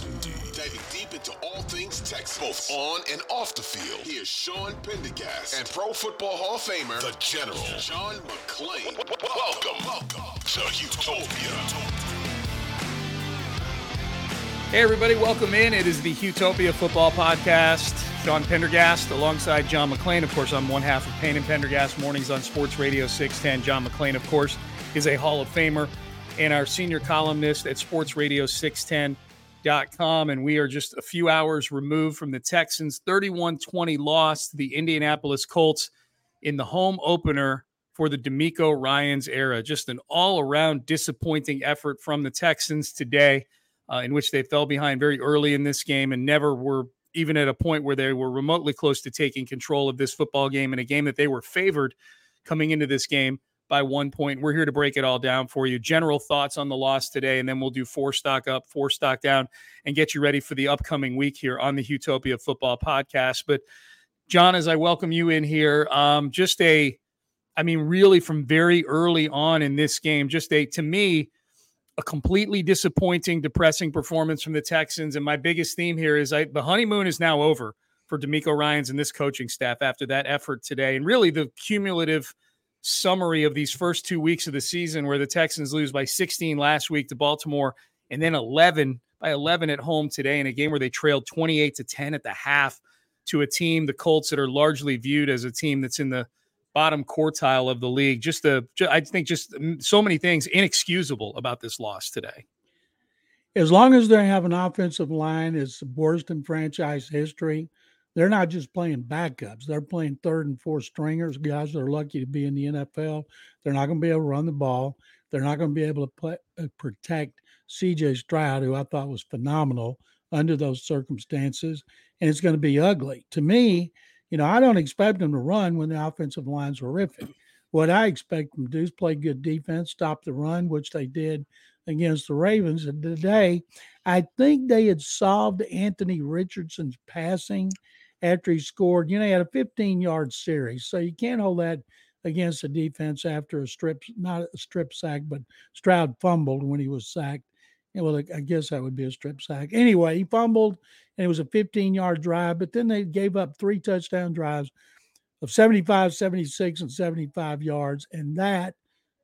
deep into both on and off the field. Here's Sean Pendergast and Pro Football Hall of Famer, the General, John McClain. Welcome, welcome to Utopia. Hey, everybody, welcome in. It is the Utopia Football Podcast. Sean Pendergast alongside John McClain. Of course, I'm one half of Payne and Pendergast mornings on Sports Radio 610. John McClain, of course, is a Hall of Famer and our senior columnist at sportsradio610.com. And we are just a few hours removed from the Texans' 31 20 loss to the Indianapolis Colts in the home opener for the DeMeco Ryans era. Just an all around disappointing effort from the Texans today, uh, in which they fell behind very early in this game and never were even at a point where they were remotely close to taking control of this football game in a game that they were favored coming into this game by one point. We're here to break it all down for you. General thoughts on the loss today, and then we'll do four stock up, four stock down, and get you ready for the upcoming week here on the Utopia Football Podcast. But John, as I welcome you in here, um, just a, I mean, really from very early on in this game, just a to me, a completely disappointing, depressing performance from the Texans. And my biggest theme here is I, the honeymoon is now over for DeMeco Ryans and this coaching staff after that effort today, and really the cumulative summary of these first two weeks of the season where the Texans lose by 16 last week to Baltimore and then 11 by 11 at home today in a game where they trailed 28 to 10 at the half to a team, the Colts, that are largely viewed as a team that's in the bottom quartile of the league. Just the, I think, just so many things inexcusable about this loss today. As long as they have an offensive line as worst in franchise history, they're not just playing backups. They're playing third and fourth stringers, guys that are lucky to be in the NFL. They're not going to be able to run the ball. They're not going to be able to play, uh, protect CJ Stroud, who I thought was phenomenal under those circumstances. And it's going to be ugly. To me, you know, I don't expect them to run when the offensive line's horrific. What I expect them to do is play good defense, stop the run, which they did against the Ravens. And today, I think they had solved Anthony Richardson's passing after he scored. You know, he had a 15 yard series. So you can't hold that against the defense after a strip, not a strip sack, but Stroud fumbled when he was sacked. Well, I guess that would be a strip sack. Anyway, he fumbled and it was a 15 yard drive, but then they gave up three touchdown drives of 75, 76, and 75 yards. And that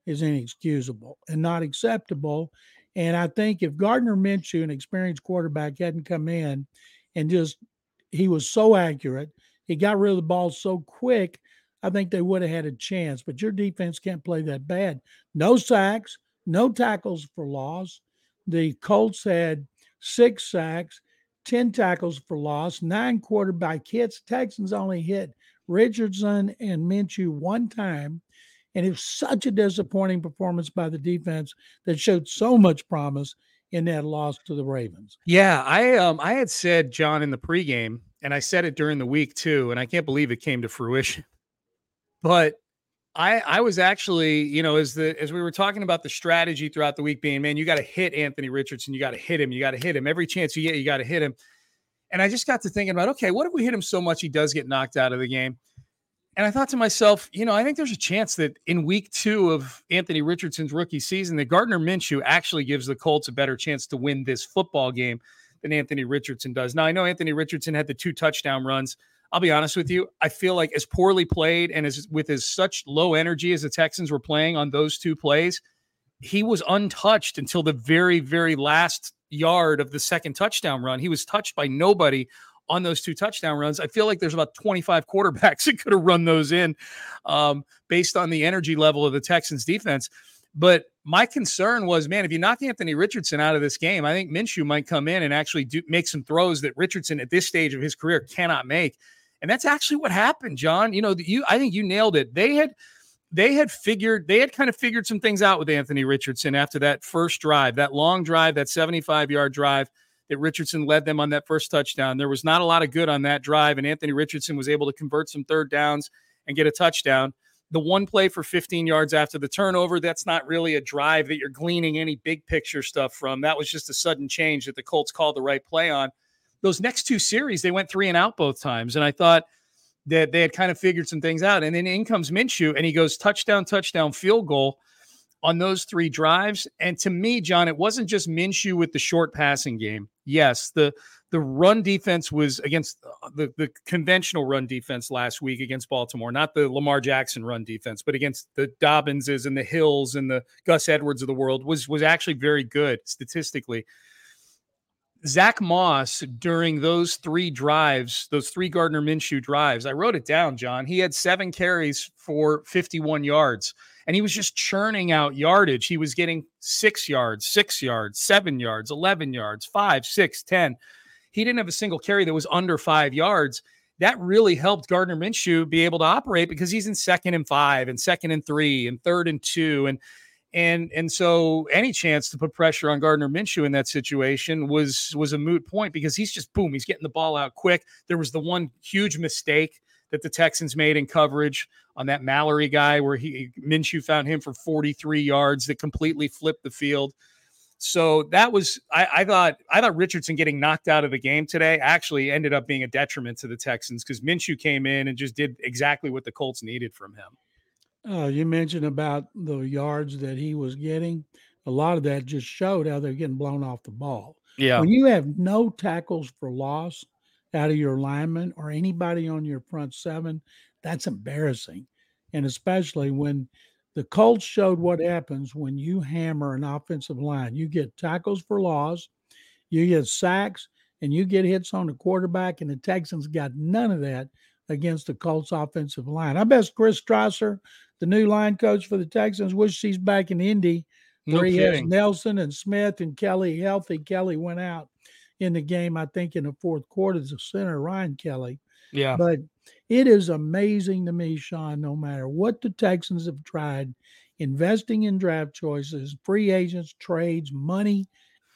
is inexcusable and not acceptable. And I think if Gardner Minshew, an experienced quarterback, hadn't come in and just he was so accurate, he got rid of the ball so quick, I think they would have had a chance. But your defense can't play that bad. No sacks, no tackles for loss. The Colts had six sacks, 10 tackles for loss, nine quarterback hits. Texans only hit Richardson and Minshew one time. And it was such a disappointing performance by the defense that showed so much promise in that loss to the Ravens. Yeah, I um I had said John in the pregame, and I said it during the week too, and I can't believe it came to fruition. But I I was actually, you know, as the as we were talking about the strategy throughout the week being, man, you got to hit Anthony Richardson, you got to hit him, you got to hit him every chance you get, you got to hit him. And I just got to thinking about, okay, what if we hit him so much he does get knocked out of the game? And I thought to myself, you know, I think there's a chance that in week two of Anthony Richardson's rookie season, that Gardner Minshew actually gives the Colts a better chance to win this football game than Anthony Richardson does. Now, I know Anthony Richardson had the two touchdown runs. I'll be honest with you. I feel like as poorly played and as with as such low energy as the Texans were playing on those two plays, he was untouched until the very, very last yard of the second touchdown run. He was touched by nobody on those two touchdown runs. I feel like there's about 25 quarterbacks that could have run those in um, based on the energy level of the Texans defense. But my concern was, man, if you knock Anthony Richardson out of this game, I think Minshew might come in and actually do make some throws that Richardson at this stage of his career cannot make. And that's actually what happened, John. You know, you I think you nailed it. They had they had figured they had kind of figured some things out with Anthony Richardson after that first drive, that long drive, that 75 yard drive that Richardson led them on that first touchdown. There was not a lot of good on that drive, and Anthony Richardson was able to convert some third downs and get a touchdown. The one play for 15 yards after the turnover, that's not really a drive that you're gleaning any big picture stuff from. That was just a sudden change that the Colts called the right play on. Those next two series, they went three and out both times. And I thought that they had kind of figured some things out. And then in comes Minshew, and he goes touchdown, touchdown, field goal on those three drives. And to me, John, it wasn't just Minshew with the short passing game. Yes, the the run defense was against uh, the, the conventional run defense last week against Baltimore, not the Lamar Jackson run defense, but against the Dobbinses and the Hills and the Gus Edwards of the world was was actually very good statistically. Zack Moss during those three drives, those three Gardner Minshew drives, I wrote it down, John. He had seven carries for 51 yards and he was just churning out yardage. He was getting six yards, six yards, seven yards, 11 yards, five, six, 10. He didn't have a single carry that was under five yards. That really helped Gardner Minshew be able to operate because he's in second and five and second and three and third and two. And and and so any chance to put pressure on Gardner Minshew in that situation was was a moot point because he's just boom, he's getting the ball out quick. There was the one huge mistake that the Texans made in coverage on that Mallory guy where he Minshew found him for 43 yards that completely flipped the field. So that was I, I, thought I thought Richardson getting knocked out of the game today actually ended up being a detriment to the Texans because Minshew came in and just did exactly what the Colts needed from him. Uh, you mentioned about the yards that he was getting. A lot of that just showed how they're getting blown off the ball. Yeah. When you have no tackles for loss out of your lineman or anybody on your front seven, that's embarrassing. And especially when the Colts showed what mm-hmm. happens when you hammer an offensive line. You get tackles for loss, you get sacks, and you get hits on the quarterback. And the Texans got none of that against the Colts offensive line. I bet Chris Strausser the new line coach for the Texans, wishes he's back in Indy where he has Nelson and Smith and Kelly healthy. Kelly went out in the game, I think, in the fourth quarter as a center, Ryan Kelly. Yeah. But it is amazing to me, Sean, no matter what the Texans have tried, investing in draft choices, free agents, trades, money,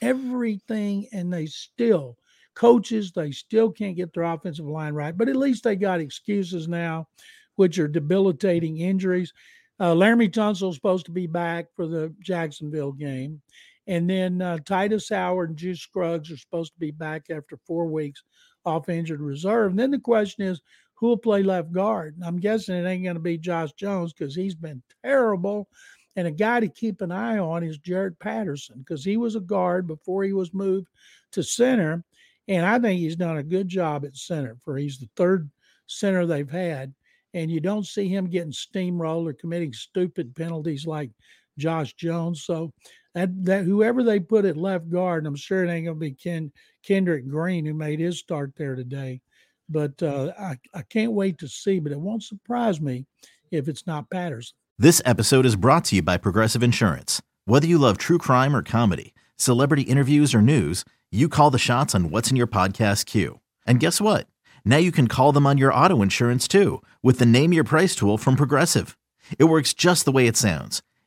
everything, and they still coaches, they still can't get their offensive line right. But at least they got excuses now which are debilitating injuries. Uh, Laremy Tunsil is supposed to be back for the Jacksonville game. And then uh, Tytus Howard and Juice Scruggs are supposed to be back after four weeks off injured reserve. And then the question is, who will play left guard? And I'm guessing it ain't going to be Josh Jones because he's been terrible. And a guy to keep an eye on is Jarrett Patterson because he was a guard before he was moved to center. And I think he's done a good job at center for he's the third center they've had and you don't see him getting steamrolled or committing stupid penalties like Josh Jones. So that that whoever they put at left guard, I'm sure it ain't gonna be Ken Kendrick Green who made his start there today. But uh, I, I can't wait to see, but it won't surprise me if it's not Patterson. This episode is brought to you by Progressive Insurance. Whether you love true crime or comedy, celebrity interviews or news, you call the shots on what's in your podcast queue. And guess what? Now you can call them on your auto insurance too with the Name Your Price tool from Progressive. It works just the way it sounds.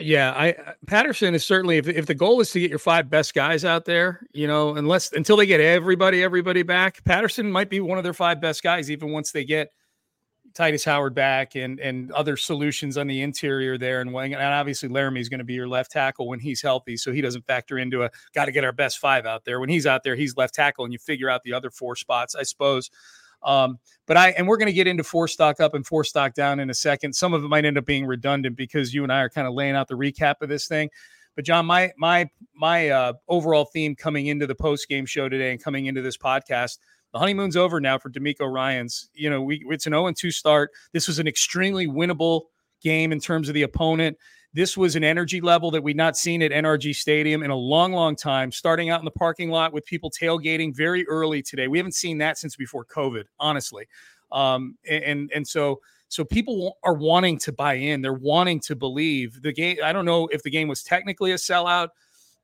Yeah, I uh, Patterson is certainly if if the goal is to get your five best guys out there, you know, unless until they get everybody everybody back, Patterson might be one of their five best guys even once they get Tytus Howard back and and other solutions on the interior there and and obviously Laremy is going to be your left tackle when he's healthy, so he doesn't factor into a got to get our best five out there. When he's out there, he's left tackle, and you figure out the other four spots, I suppose. Um, but I and we're going to get into four stock up and four stock down in a second. Some of it might end up being redundant because you and I are kind of laying out the recap of this thing. But John, my my my uh, overall theme coming into the post game show today and coming into this podcast, the honeymoon's over now for DeMeco Ryans. You know, we it's an 0 2 start. This was an extremely winnable game in terms of the opponent. This was an energy level that we'd not seen at NRG Stadium in a long, long time. Starting out in the parking lot with people tailgating very early today. We haven't seen that since before COVID, honestly. Um, and and so so people are wanting to buy in. They're wanting to believe the game. I don't know if the game was technically a sellout.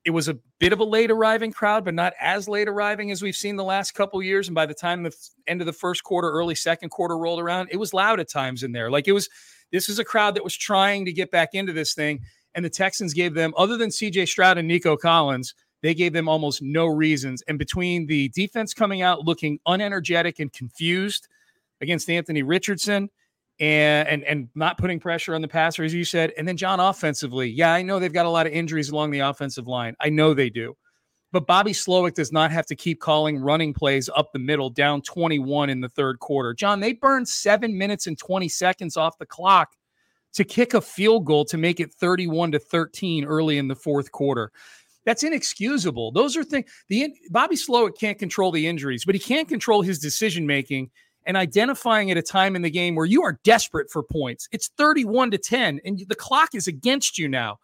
It was a bit of a late arriving crowd, but not as late arriving as we've seen the last couple years. And by the time the end of the first quarter, early second quarter rolled around, it was loud at times in there. Like it was this is a crowd that was trying to get back into this thing. And the Texans gave them, other than CJ Stroud and Nico Collins, they gave them almost no reasons. And between the defense coming out looking unenergetic and confused against Anthony Richardson and, and, and not putting pressure on the passer, as you said, and then John offensively, yeah, I know they've got a lot of injuries along the offensive line. I know they do. But Bobby Slowik does not have to keep calling running plays up the middle, down 21 in the third quarter. John, they burned seven minutes and 20 seconds off the clock to kick a field goal to make it 31 to 13 early in the fourth quarter. That's inexcusable. Those are things. The Bobby Slowik can't control the injuries, but he can't control his decision making and identifying at a time in the game where you are desperate for points. It's 31 to 10, and the clock is against you now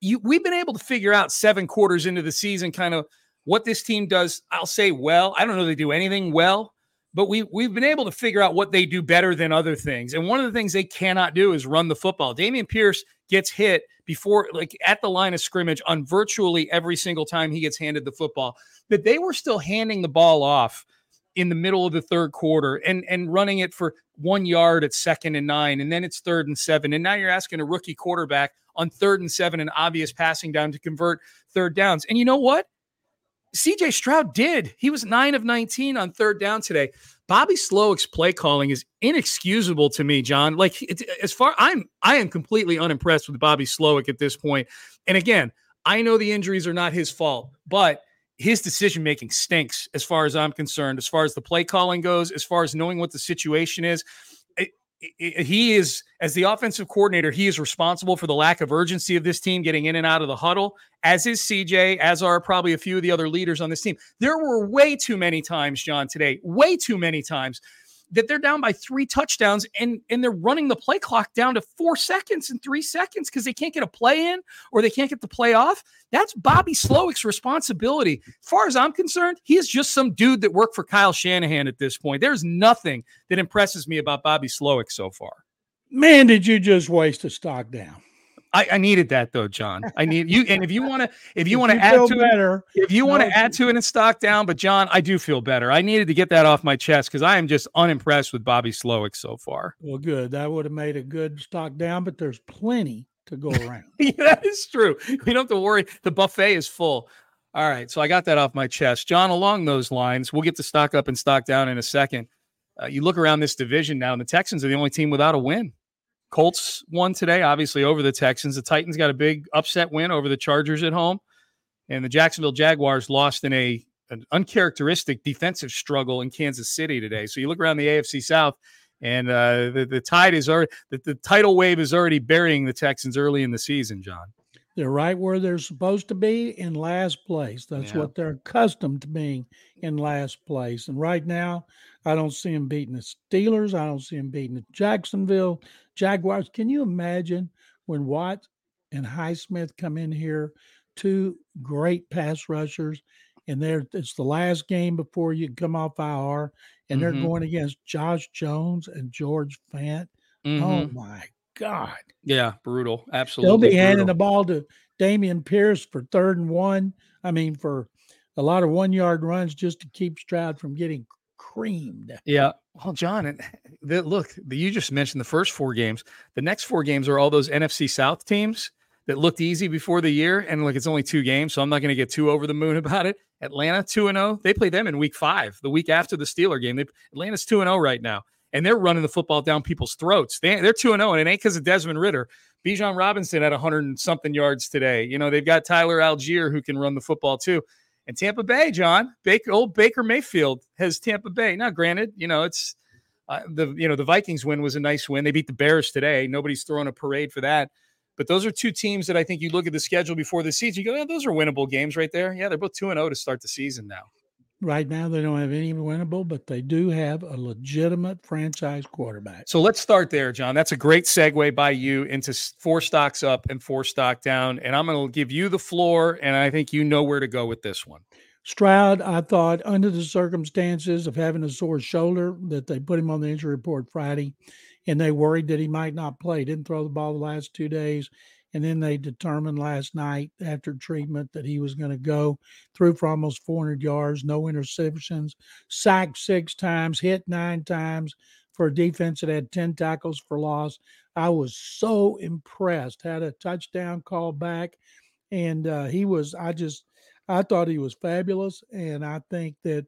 you we've been able to figure out seven quarters into the season kind of what this team does. I'll say well. I don't know they do anything well, but we we've been able to figure out what they do better than other things. And one of the things they cannot do is run the football. Dameon Pierce gets hit before like at the line of scrimmage on virtually every single time he gets handed the football. That they were still handing the ball off in the middle of the third quarter and and running it for one yard at second and nine, and then it's third and seven. And now you're asking a rookie quarterback on third and seven an obvious passing down to convert third downs. And you know what? CJ Stroud did. He was nine of 19 on third down today. Bobby Slowik's play calling is inexcusable to me, John. Like as far I'm I am completely unimpressed with Bobby Slowik at this point. And again, I know the injuries are not his fault, but his decision making stinks as far as I'm concerned, as far as the play calling goes, as far as knowing what the situation is. He is as the offensive coordinator he is responsible for the lack of urgency of this team getting in and out of the huddle as is cj as are probably a few of the other leaders on this team. There were way too many times john today way too many times that they're down by three touchdowns and and they're running the play clock down to four seconds and three seconds because they can't get a play in or they can't get the play off. That's Bobby Slowik's responsibility. As far as I'm concerned, he is just some dude that worked for Kyle Shanahan at this point. There's nothing that impresses me about Bobby Slowik so far. Man, did you just waste a stock down? I, I, needed that though, John. I need you. And if you want to, if you want to add to better, it, if you want to add to it and stock down, but John, I do feel better. I needed to get that off my chest because I am just unimpressed with Bobby Slowik so far. Well, good. That would have made a good stock down, but there's plenty to go around. yeah, that is true. You don't have to worry. The buffet is full. All right. So I got that off my chest. John, along those lines, we'll get to stock up and stock down in a second. Uh, you look around this division now, and the Texans are the only team without a win. Colts won today, obviously over the Texans. The Titans got a big upset win over the Chargers at home, and the Jacksonville Jaguars lost in a an uncharacteristic defensive struggle in Kansas City today. So you look around the AFC South, and uh, the the tide is already the, the tidal wave is already burying the Texans early in the season. John, they're right where they're supposed to be in last place. That's yeah. what they're accustomed to being in last place. And right now, I don't see them beating the Steelers. I don't see them beating the Jacksonville Jaguars. Can you imagine when Watt and Highsmith come in here, two great pass rushers, and they're it's the last game before you come off IR, and they're Mhm. going against Josh Jones and George Fant. Oh Mhm. my God. Yeah, brutal. Absolutely. They'll be handing the ball to Dameon Pierce for third and one. I mean, for a lot of one yard runs just to keep Stroud from getting creamed. Yeah. Well, John, and the, look, the, you just mentioned the first four games. The next four games are all those NFC South teams that looked easy before the year. And look, it's only two games, so I'm not going to get too over the moon about it. Atlanta 2 and 0. They play them in week five, the week after the Steeler game. They, Atlanta's 2 and 0 right now, and they're running the football down people's throats. They, they're 2 and 0, and it ain't because of Desmond Ridder. Bijan Robinson had 100 and something yards today. You know, they've got Tyler Allgeier who can run the football too. And Tampa Bay, John Baker, old Baker Mayfield has Tampa Bay. Now, granted, you know it's uh, the you know the Vikings win was a nice win. They beat the Bears today. Nobody's throwing a parade for that. But those are two teams that I think you look at the schedule before the season. You go, oh, those are winnable games right there. Yeah, they're both two and zero to start the season now. Right now, they don't have any winnable, but they do have a legitimate franchise quarterback. So let's start there, John. That's a great segue by you into four stocks up and four stock down. And I'm going to give you the floor, and I think you know where to go with this one. Stroud, I thought, under the circumstances of having a sore shoulder, that they put him on the injury report Friday, and they worried that he might not play. Didn't throw the ball the last two days. And then they determined last night after treatment that he was going to go through for almost 400 yards, no interceptions, sacked six times, hit nine times for a defense that had 10 tackles for loss. I was so impressed. Had a touchdown call back, and uh, he was, I just, I thought he was fabulous. And I think that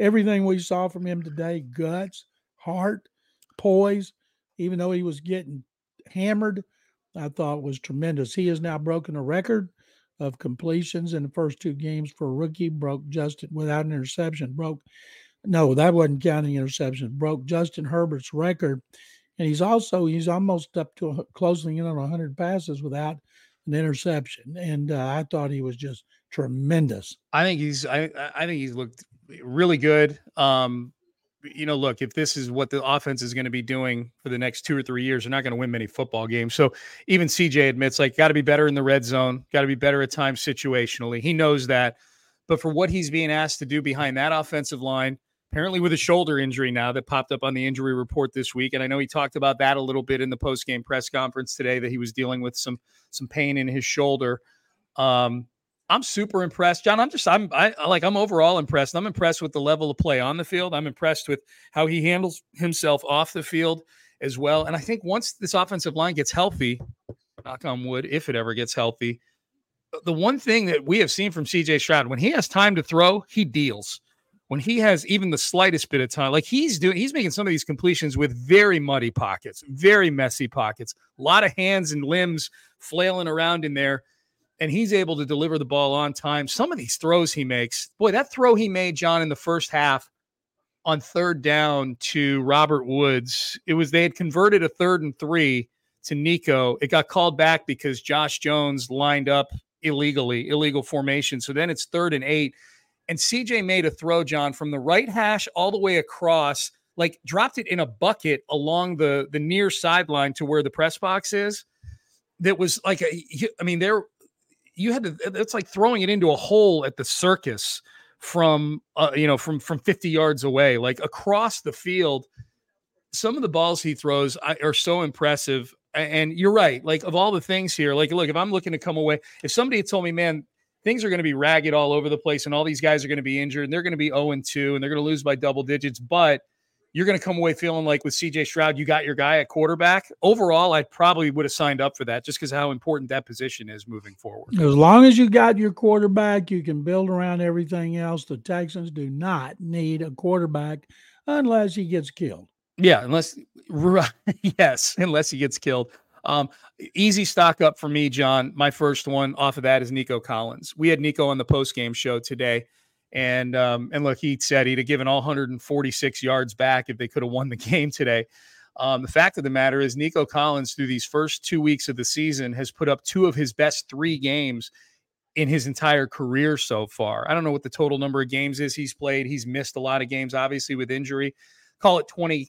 everything we saw from him today guts, heart, poise, even though he was getting hammered, I thought was tremendous. He has now broken a record of completions in the first two games for a rookie, broke Justin without an interception, broke no, that wasn't counting interceptions, broke Justin Herbert's record. And he's also he's almost up to closing in on 100 passes without an interception. And uh, I thought he was just tremendous. I think he's I- I think he's looked really good. Um, you know, look, if this is what the offense is going to be doing for the next two or three years, they're not going to win many football games. So even CJ admits, like, got to be better in the red zone, got to be better at times situationally. He knows that. But for what he's being asked to do behind that offensive line, apparently with a shoulder injury now that popped up on the injury report this week, and I know he talked about that a little bit in the post game press conference today that he was dealing with some some pain in his shoulder. Um, I'm super impressed, John. I'm just I'm I like I'm overall impressed. I'm impressed with the level of play on the field. I'm impressed with how he handles himself off the field as well. And I think once this offensive line gets healthy, knock on wood, if it ever gets healthy, the one thing that we have seen from CJ Stroud, when he has time to throw, he deals. When he has even the slightest bit of time, like he's doing, he's making some of these completions with very muddy pockets, very messy pockets, a lot of hands and limbs flailing around in there and he's able to deliver the ball on time. Some of these throws he makes, boy, that throw he made, John, in the first half on third down to Robert Woods, it was they had converted a third and three to Nico. It got called back because Josh Jones lined up illegally, illegal formation. So then it's third and eight. And CJ made a throw, John, from the right hash all the way across, like dropped it in a bucket along the the near sideline to where the press box is. That was like a, I mean, there you had to it's like throwing it into a hole at the circus from uh, you know from from 50 yards away like across the field some of the balls he throws are so impressive and you're right like of all the things here like look if i'm looking to come away if somebody had told me man things are going to be ragged all over the place and all these guys are going to be injured and they're going to be 0 and 2 and they're going to lose by double digits but you're going to come away feeling like with CJ Stroud, you got your guy at quarterback. Overall, I probably would have signed up for that just because how important that position is moving forward. As long as you got your quarterback, you can build around everything else. The Texans do not need a quarterback unless he gets killed. Yeah, unless right, yes, unless he gets killed. Um, easy stock up for me, John. My first one off of that is Nico Collins. We had Nico on the post game show today, and um, and look, he said he'd have given all 146 yards back if they could have won the game today. Um, the fact of the matter is, Nico Collins through these first two weeks of the season has put up two of his best three games in his entire career so far. I don't know what the total number of games is he's played. He's missed a lot of games, obviously with injury. Call it 20,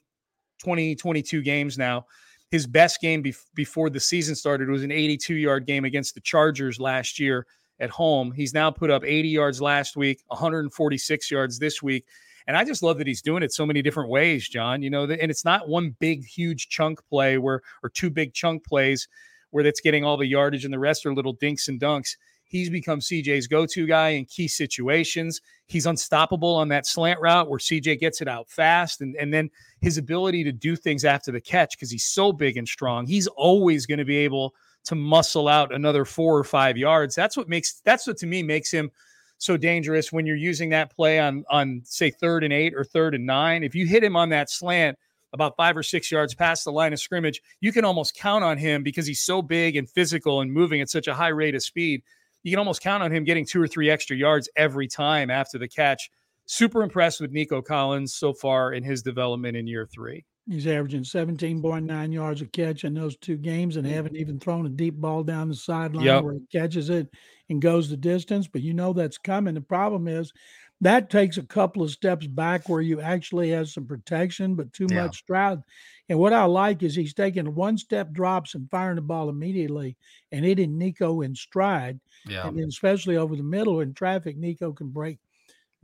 20, 22 games now. his best game be- before the season started was an 82 yard game against the Chargers last year at home. He's now put up 80 yards last week, 146 yards this week. And I just love that he's doing it so many different ways, John. You know, and it's not one big, huge chunk play where, or two big chunk plays where that's getting all the yardage and the rest are little dinks and dunks. He's become CJ's go to guy in key situations. He's unstoppable on that slant route where CJ gets it out fast. And, and then his ability to do things after the catch because he's so big and strong. He's always going to be able to muscle out another four or five yards. That's what makes, that's what to me makes him so dangerous when you're using that play on, on say, third and eight or third and nine. If you hit him on that slant, about five or six yards past the line of scrimmage, you can almost count on him because he's so big and physical and moving at such a high rate of speed you can almost count on him getting two or three extra yards every time after the catch. Super impressed with Nico Collins so far in his development in year three. He's averaging 17.9 yards a catch in those two games and haven't even thrown a deep ball down the sideline yep. where he catches it and goes the distance. But you know that's coming. The problem is that takes a couple of steps back where you actually have some protection, but too yeah. much stride. And what I like is he's taking one step drops and firing the ball immediately and hitting Nico in stride. Yeah. And especially over the middle in traffic, Nico can break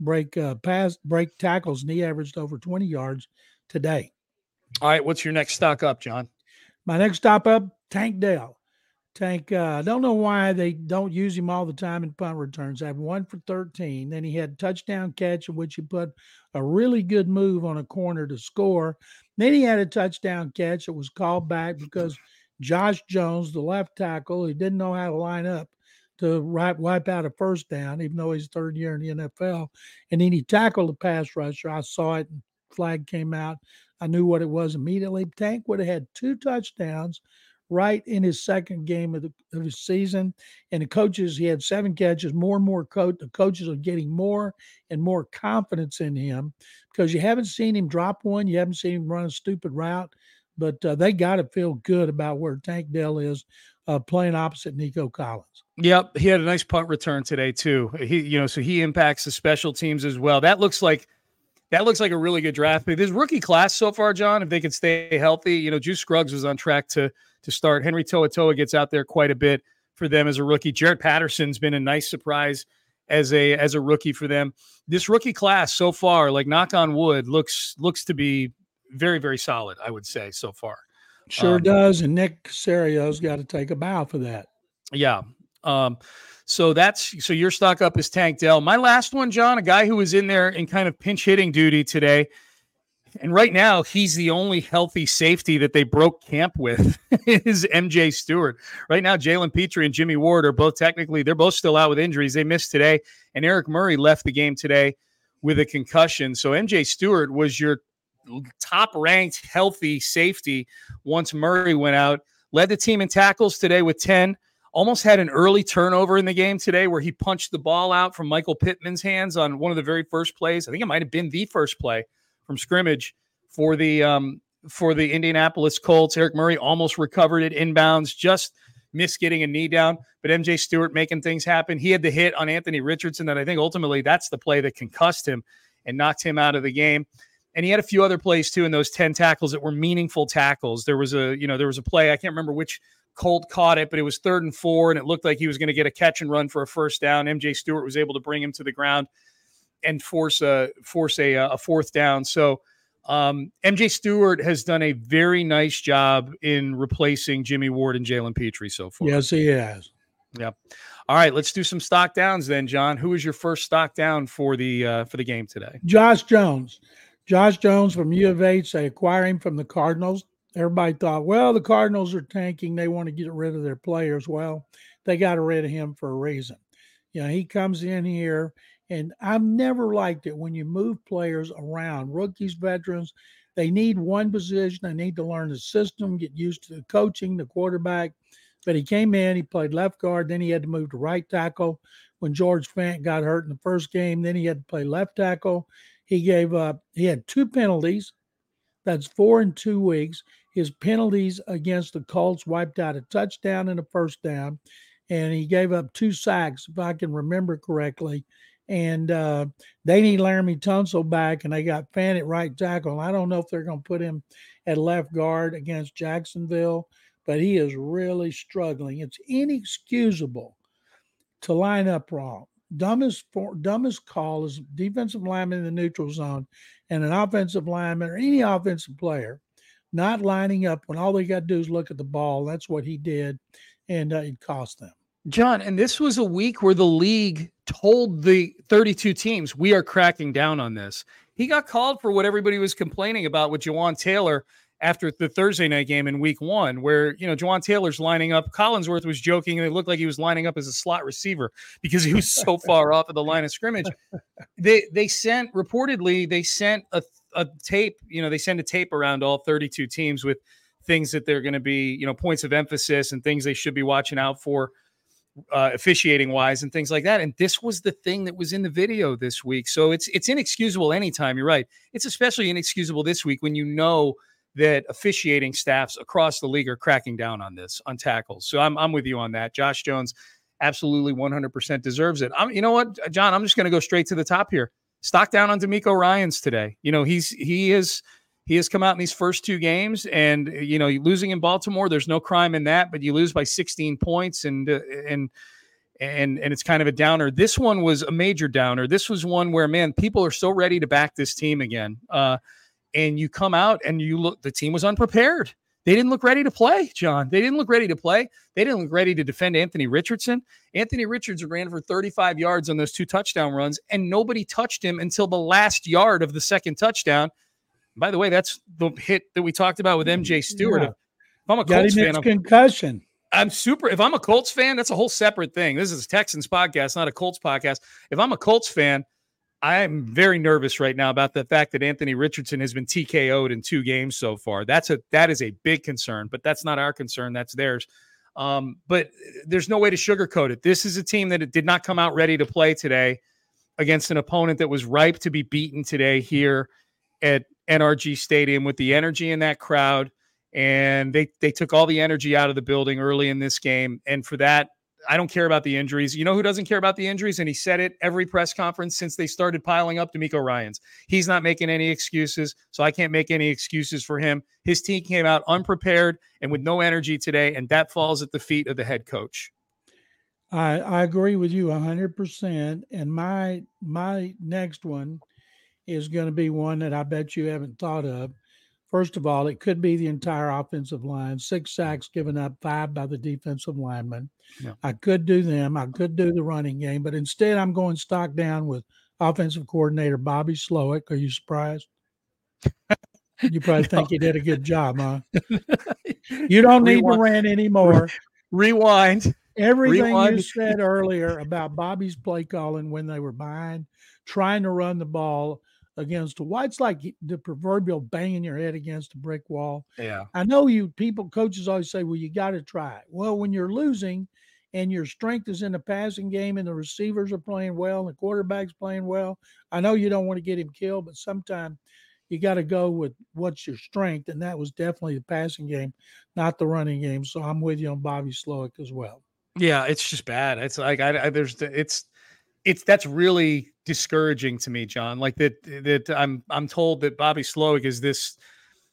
break uh, pass break tackles, and he averaged over 20 yards today. All right, what's your next stock up, John? My next stop up, Tank Dell. Tank, uh, I don't know why they don't use him all the time in punt returns. I have one for 13. Then he had touchdown catch in which he put a really good move on a corner to score. Then he had a touchdown catch that was called back because Josh Jones, the left tackle, he didn't know how to line up to wipe, wipe out a first down, even though he's third year in the NFL. And then he tackled the pass rusher. I saw it, and flag came out. I knew what it was immediately. Tank would have had two touchdowns right in his second game of the, of the season. And the coaches, he had seven catches, more and more coach. The coaches are getting more and more confidence in him because you haven't seen him drop one. You haven't seen him run a stupid route, but uh, they got to feel good about where Tank Dell is uh, playing opposite Nico Collins. Yep, he had a nice punt return today too. He, you know, so he impacts the special teams as well. That looks like that looks like a really good draft pick. This rookie class so far, John, if they can stay healthy, you know, Juice Scruggs was on track to to start. Henry To'oTo'o gets out there quite a bit for them as a rookie. Jarrett Patterson's been a nice surprise as a as a rookie for them. This rookie class so far, like knock on wood, looks looks to be very very solid. I would say so far. Sure um, does, and Nick Caserio's got to take a bow for that. Yeah. Um, so that's so your stock up is Tank Dell. My last one, John, a guy who was in there in kind of pinch hitting duty today. And right now, he's the only healthy safety that they broke camp with is MJ Stewart. Right now, Jalen Pitre and Jimmy Ward are both technically, they're both still out with injuries. They missed today. And Eric Murray left the game today with a concussion. So MJ Stewart was your top ranked healthy safety once Murray went out. Led the team in tackles today with 10. Almost had an early turnover in the game today where he punched the ball out from Michael Pittman's hands on one of the very first plays. I think it might have been the first play from scrimmage for the um, for the Indianapolis Colts. Eric Murray almost recovered it inbounds, just missed getting a knee down. But MJ Stewart making things happen. He had the hit on Anthony Richardson that I think ultimately that's the play that concussed him and knocked him out of the game. And he had a few other plays too in those 10 tackles that were meaningful tackles. There was a, you know, there was a play, I can't remember which Colt caught it, but it was third and four, and it looked like he was going to get a catch and run for a first down. MJ Stewart was able to bring him to the ground and force a force a, a fourth down. So um, MJ Stewart has done a very nice job in replacing Jimmy Ward and Jalen Pitre so far. Yes, he has. Yep. All right, let's do some stock downs then, John. Who is your first stock down for the uh, for the game today? Josh Jones. Josh Jones from U of H. They acquire him from the Cardinals. Everybody thought, well, the Cardinals are tanking. They want to get rid of their players. Well, they got rid of him for a reason. You know, he comes in here and I've never liked it when you move players around, rookies, veterans. They need one position. They need to learn the system, get used to the coaching, the quarterback. But he came in, he played left guard, then he had to move to right tackle when George Fant got hurt in the first game. Then he had to play left tackle. He gave up, he had two penalties. That's four in two weeks. His penalties against the Colts wiped out a touchdown and a first down. And he gave up two sacks, if I can remember correctly and uh, they need Laremy Tunsil back, and they got Fant at right tackle. I don't know if they're going to put him at left guard against Jacksonville, but he is really struggling. It's inexcusable to line up wrong. Dumbest for, dumbest call is defensive lineman in the neutral zone and an offensive lineman or any offensive player not lining up when all they got to do is look at the ball. That's what he did, and uh, it cost them. John, and this was a week where the league told the 32 teams, we are cracking down on this. He got called for what everybody was complaining about with Jawaan Taylor after the Thursday night game in week one, where, you know, Jawaan Taylor's lining up. Collinsworth was joking, and it looked like he was lining up as a slot receiver because he was so far off of the line of scrimmage. They they sent reportedly, they sent a, a tape, you know, they send a tape around all 32 teams with things that they're going to be, you know, points of emphasis and things they should be watching out for uh, officiating wise and things like that. And this was the thing that was in the video this week. So it's it's inexcusable anytime. You're right. It's especially inexcusable this week when you know that officiating staffs across the league are cracking down on this on tackles. So I'm I'm with you on that. Josh Jones absolutely 100% deserves it. I'm you know what, John, I'm just going to go straight to the top here. Stock down on DeMeco Ryans today. You know, he's he is he has come out in these first two games and you know losing in baltimore there's no crime in that but you lose by 16 points and uh, and and and it's kind of a downer. This one was a major downer. This was one where man people are so ready to back this team again uh, and you come out and you look the team was unprepared they didn't look ready to play john they didn't look ready to play they didn't look ready to defend anthony richardson anthony richardson ran for 35 yards on those two touchdown runs and nobody touched him until the last yard of the second touchdown by the way, that's the hit that we talked about with MJ Stewart. Yeah. If I'm a Colts fan, I'm, concussion. I'm super. If I'm a Colts fan, that's a whole separate thing. This is a Texans podcast, not a Colts podcast. If I'm a Colts fan, I'm very nervous right now about the fact that Anthony Richardson has been TKO'd in two games so far. That's a that is a big concern, but that's not our concern. That's theirs. Um, but there's no way to sugarcoat it. This is a team that did not come out ready to play today against an opponent that was ripe to be beaten today here at NRG Stadium with the energy in that crowd. And they they took all the energy out of the building early in this game. And for that, I don't care about the injuries. You know who doesn't care about the injuries? And he said it every press conference since they started piling up DeMeco Ryans. He's not making any excuses, so I can't make any excuses for him. His team came out unprepared and with no energy today, and that falls at the feet of the head coach. I, I agree with you hundred percent. And my my next one is going to be one that I bet you haven't thought of. First of all, it could be the entire offensive line, six sacks given up, five by the defensive lineman. Yeah. I could do them. I could do the running game, but instead I'm going stock down with offensive coordinator Bobby Slowik. Are you surprised? you probably no. think he did a good job, huh? you don't need Rewind. to rant anymore. Rewind. Everything Rewind. you said earlier about Bobby's play calling when they were behind, trying to run the ball against a wall. It's like the proverbial banging your head against a brick wall. Yeah. I know you people, coaches always say, well, you got to try. Well, when you're losing and your strength is in the passing game and the receivers are playing well and the quarterback's playing well, I know you don't want to get him killed, but sometimes you got to go with what's your strength. And that was definitely the passing game, not the running game. So I'm with you on Bobby Slowik as well. Yeah, it's just bad. It's like I, I there's it's it's that's really discouraging to me, John. Like that that I'm I'm told that Bobby Slowik is this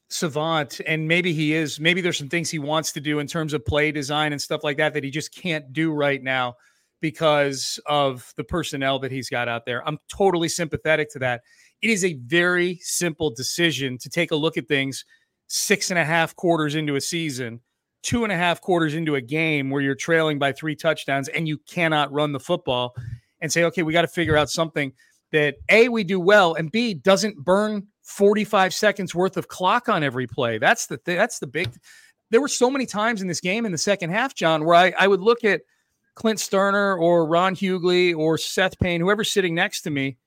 savant and maybe he is maybe there's some things he wants to do in terms of play design and stuff like that that he just can't do right now because of the personnel that he's got out there. I'm totally sympathetic to that. It is a very simple decision to take a look at things six and a half quarters into a season, two and a half quarters into a game where you're trailing by three touchdowns and you cannot run the football and say, okay, we got to figure out something that A, we do well, and B, doesn't burn 45 seconds worth of clock on every play. That's the th- that's the big. There were so many times in this game in the second half, John, where I, I would look at Clint Stoerner or Ron Hughley or Seth Payne, whoever's sitting next to me,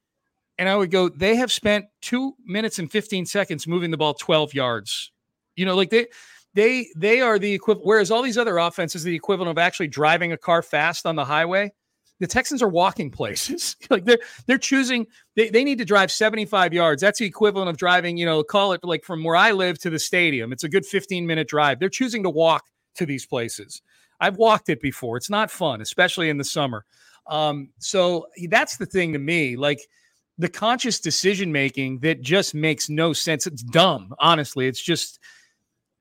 and I would go, they have spent two minutes and 15 seconds moving the ball 12 yards. You know, like they they they are the equivalent. Whereas all these other offenses, the equivalent of actually driving a car fast on the highway the Texans are walking places. like they're they're choosing they, they need to drive 75 yards. That's the equivalent of driving, you know, call it like from where I live to the stadium. It's a good 15 minute drive. They're choosing to walk to these places. I've walked it before. It's not fun, especially in the summer. Um, so that's the thing to me. Like the conscious decision making that just makes no sense. It's dumb, honestly. It's just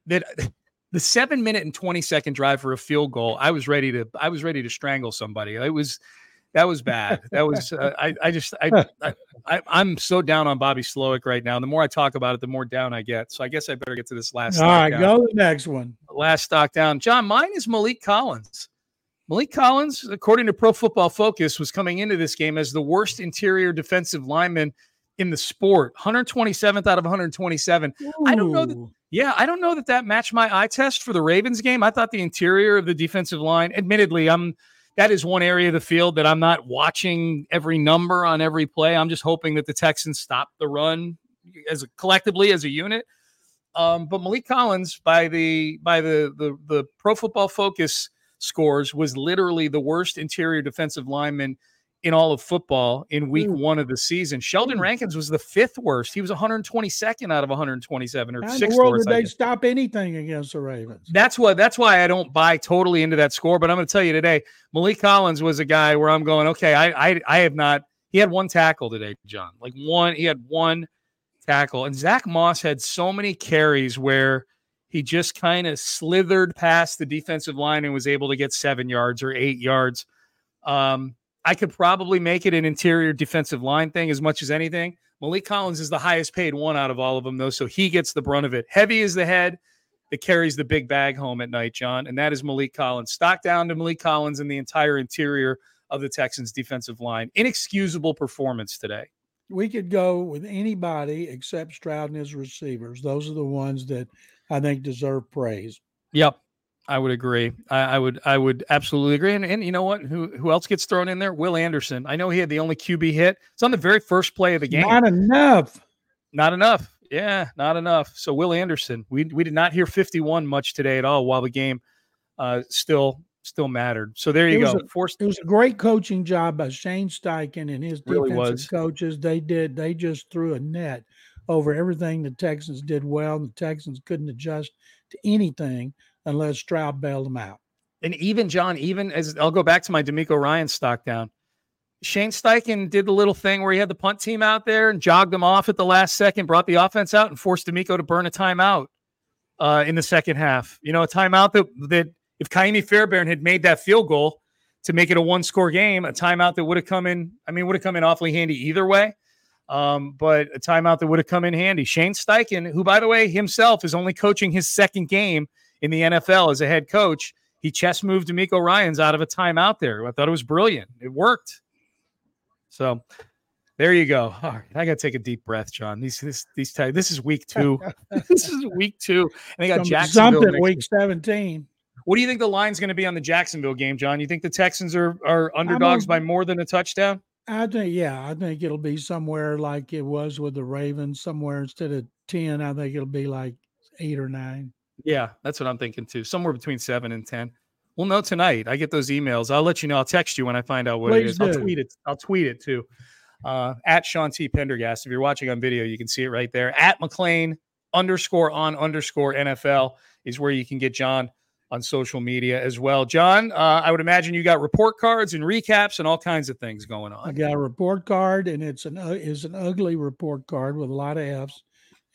that the seven minute and 20 second drive for a field goal, I was ready to I was ready to strangle somebody. It was that was bad. That was uh, I I just I, I I'm so down on Bobby Slowik right now. The more I talk about it, the more down I get. So I guess I better get to this last. All right, down. go the next one. Last stock down, John. Mine is Maliek Collins. Maliek Collins, according to Pro Football Focus, was coming into this game as the worst interior defensive lineman in the sport. 127th out of 127. Ooh. I don't know that. Yeah, I don't know that that matched my eye test for the Ravens game. I thought the interior of the defensive line, admittedly, I'm that is one area of the field that I'm not watching every number on every play. I'm just hoping that the Texans stop the run as a, collectively as a unit. Um, but Maliek Collins, by the by the the the Pro Football Focus scores, was literally the worst interior defensive lineman in all of football in week mm. one of the season. Sheldon mm. Rankins was the fifth worst. He was 122nd out of 127 or sixth the world worst. Did they stop anything against the Ravens? That's what. That's why I don't buy totally into that score. But I'm going to tell you today, Maliek Collins was a guy where I'm going. Okay, I I I have not. He had one tackle today, John. Like one. He had one tackle, and Zack Moss had so many carries where. He just kind of slithered past the defensive line and was able to get seven yards or eight yards. Um, I could probably make it an interior defensive line thing as much as anything. Maliek Collins is the highest paid one out of all of them, though, so he gets the brunt of it. Heavy is the head that carries the big bag home at night, John, and that is Maliek Collins. Stock down to Maliek Collins and the entire interior of the Texans' defensive line. Inexcusable performance today. We could go with anybody except Stroud and his receivers. Those are the ones that I think deserve praise. Yep. I would agree. I, I, would I would absolutely agree. And, and you know what? Who who else gets thrown in there? Will Anderson. I know he had the only QB hit. It's on the very first play of the game. Not enough. Not enough. Yeah, not enough. So Will Anderson. We we did not hear 51 much today at all while the game uh, still still mattered. So there you it go. A, Forced- it was a great coaching job by Shane Steichen and his defensive really coaches. They did they just threw a net over everything the Texans did well. and The Texans couldn't adjust to anything unless Stroud bailed them out. And even John, even as I'll go back to my DeMeco Ryan stock down. Shane Steichen did the little thing where he had the punt team out there and jogged them off at the last second, brought the offense out, and forced DeMeco to burn a timeout uh, in the second half. You know, a timeout that that if Ka'imi Fairbairn had made that field goal to make it a one score game, a timeout that would have come in, I mean, would have come in awfully handy either way. Um, but a timeout that would have come in handy. Shane Steichen, who by the way himself is only coaching his second game in the NFL as a head coach. He chess moved DeMeco Ryans out of a timeout there. I thought it was brilliant. It worked. So there you go. All right, I got to take a deep breath, John. These this these t- this is week two. this is week two, and they got Some Jacksonville something week seventeen. What do you think the line's going to be on the Jacksonville game, John? You think the Texans are are underdogs by more than a touchdown? I think yeah, I think it'll be somewhere like it was with the Ravens. Somewhere instead of ten, I think it'll be like eight or nine. Yeah, that's what I'm thinking too. Somewhere between seven and ten. We'll know tonight. I get those emails. I'll let you know. I'll text you when I find out what Please it is. Do. I'll tweet it. I'll tweet it too. Uh, at Sean T. Pendergast. If you're watching on video, you can see it right there. At McClain underscore on underscore NFL is where you can get John on social media as well. John, uh, I would imagine you got report cards and recaps and all kinds of things going on. I got a report card, and it's an uh, is an ugly report card with a lot of Fs.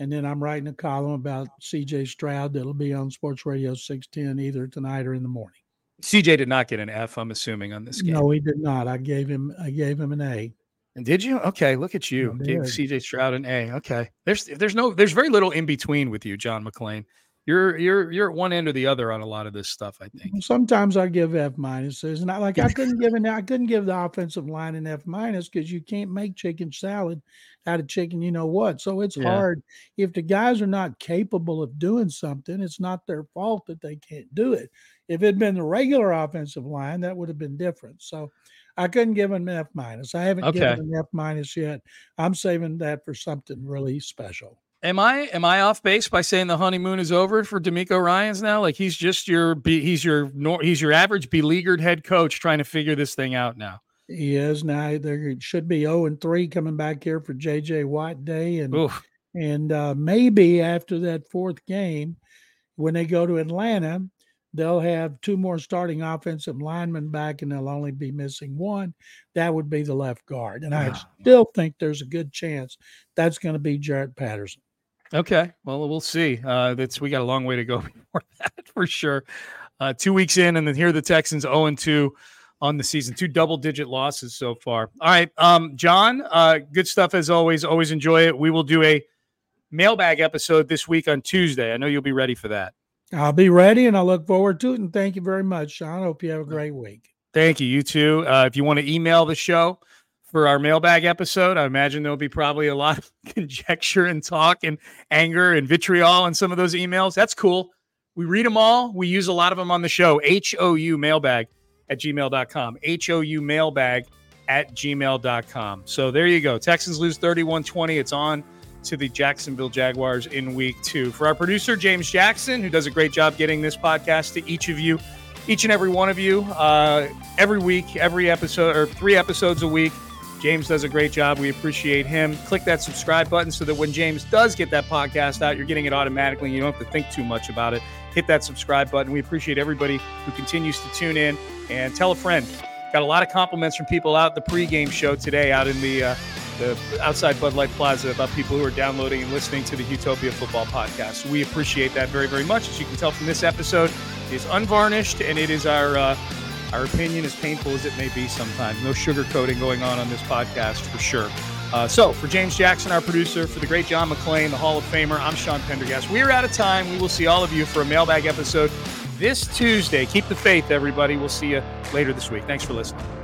And then I'm writing a column about CJ Stroud that'll be on Sports Radio 610 either tonight or in the morning. CJ did not get an F, I'm assuming, on this game. No, he did not. I gave him I gave him an A. And did you? Okay, look at you. Gave CJ Stroud an A. Okay. There's there's no there's very little in between with you, John McClain you're you're you're at one end or the other on a lot of this stuff. I think sometimes I give F minuses, not like I couldn't give an I couldn't give the offensive line an F minus because you can't make chicken salad out of chicken. You know what? So it's yeah. hard if the guys are not capable of doing something. It's not their fault that they can't do it. If it had been the regular offensive line, that would have been different. So I couldn't give him an F minus. I haven't okay. given an F minus yet. I'm saving that for something really special. Am I am I off base by saying the honeymoon is over for DeMeco Ryans now? Like he's just your he's your he's your average beleaguered head coach trying to figure this thing out now. He is now. There should be zero oh and three coming back here for JJ Watt Day, and Oof. and uh, maybe after that fourth game, when they go to Atlanta, they'll have two more starting offensive linemen back, and they'll only be missing one. That would be the left guard, and I still think there's a good chance that's going to be Jarrett Patterson. Okay. Well, we'll see. Uh, that's we got a long way to go before that for sure. Uh, two weeks in, and then here are the Texans 0 2 on the season, two double digit losses so far. All right. Um, John, uh, good stuff as always. Always enjoy it. We will do a mailbag episode this week on Tuesday. I know you'll be ready for that. I'll be ready and I look forward to it. And thank you very much, Sean. Hope you have a great week. Thank you. You too. Uh, if you want to email the show for our mailbag episode, I imagine there'll be probably a lot of conjecture and talk and anger and vitriol in some of those emails. That's cool. We read them all. We use a lot of them on the show. HOU mailbag at gmail.com. HOU mailbag at gmail.com. So there you go. Texans lose 31 20. It's on to the Jacksonville Jaguars in week two. For our producer, James Jackson, who does a great job getting this podcast to each of you, each and every one of you, uh, every week, every episode, or three episodes a week. James does a great job. We appreciate him. Click that subscribe button so that when James does get that podcast out, you're getting it automatically. You don't have to think too much about it. Hit that subscribe button. We appreciate everybody who continues to tune in and tell a friend. Got a lot of compliments from people out the pregame show today out in the uh, the outside Bud Light Plaza about people who are downloading and listening to the Utopia Football Podcast. We appreciate that very, very much. As you can tell from this episode, it is unvarnished and it is our uh, our opinion, as painful as it may be sometimes. No sugarcoating going on on this podcast for sure. Uh, so, for James Jackson, our producer, for the great John McClain, the Hall of Famer, I'm Sean Pendergast. We are out of time. We will see all of you for a mailbag episode this Tuesday. Keep the faith, everybody. We'll see you later this week. Thanks for listening.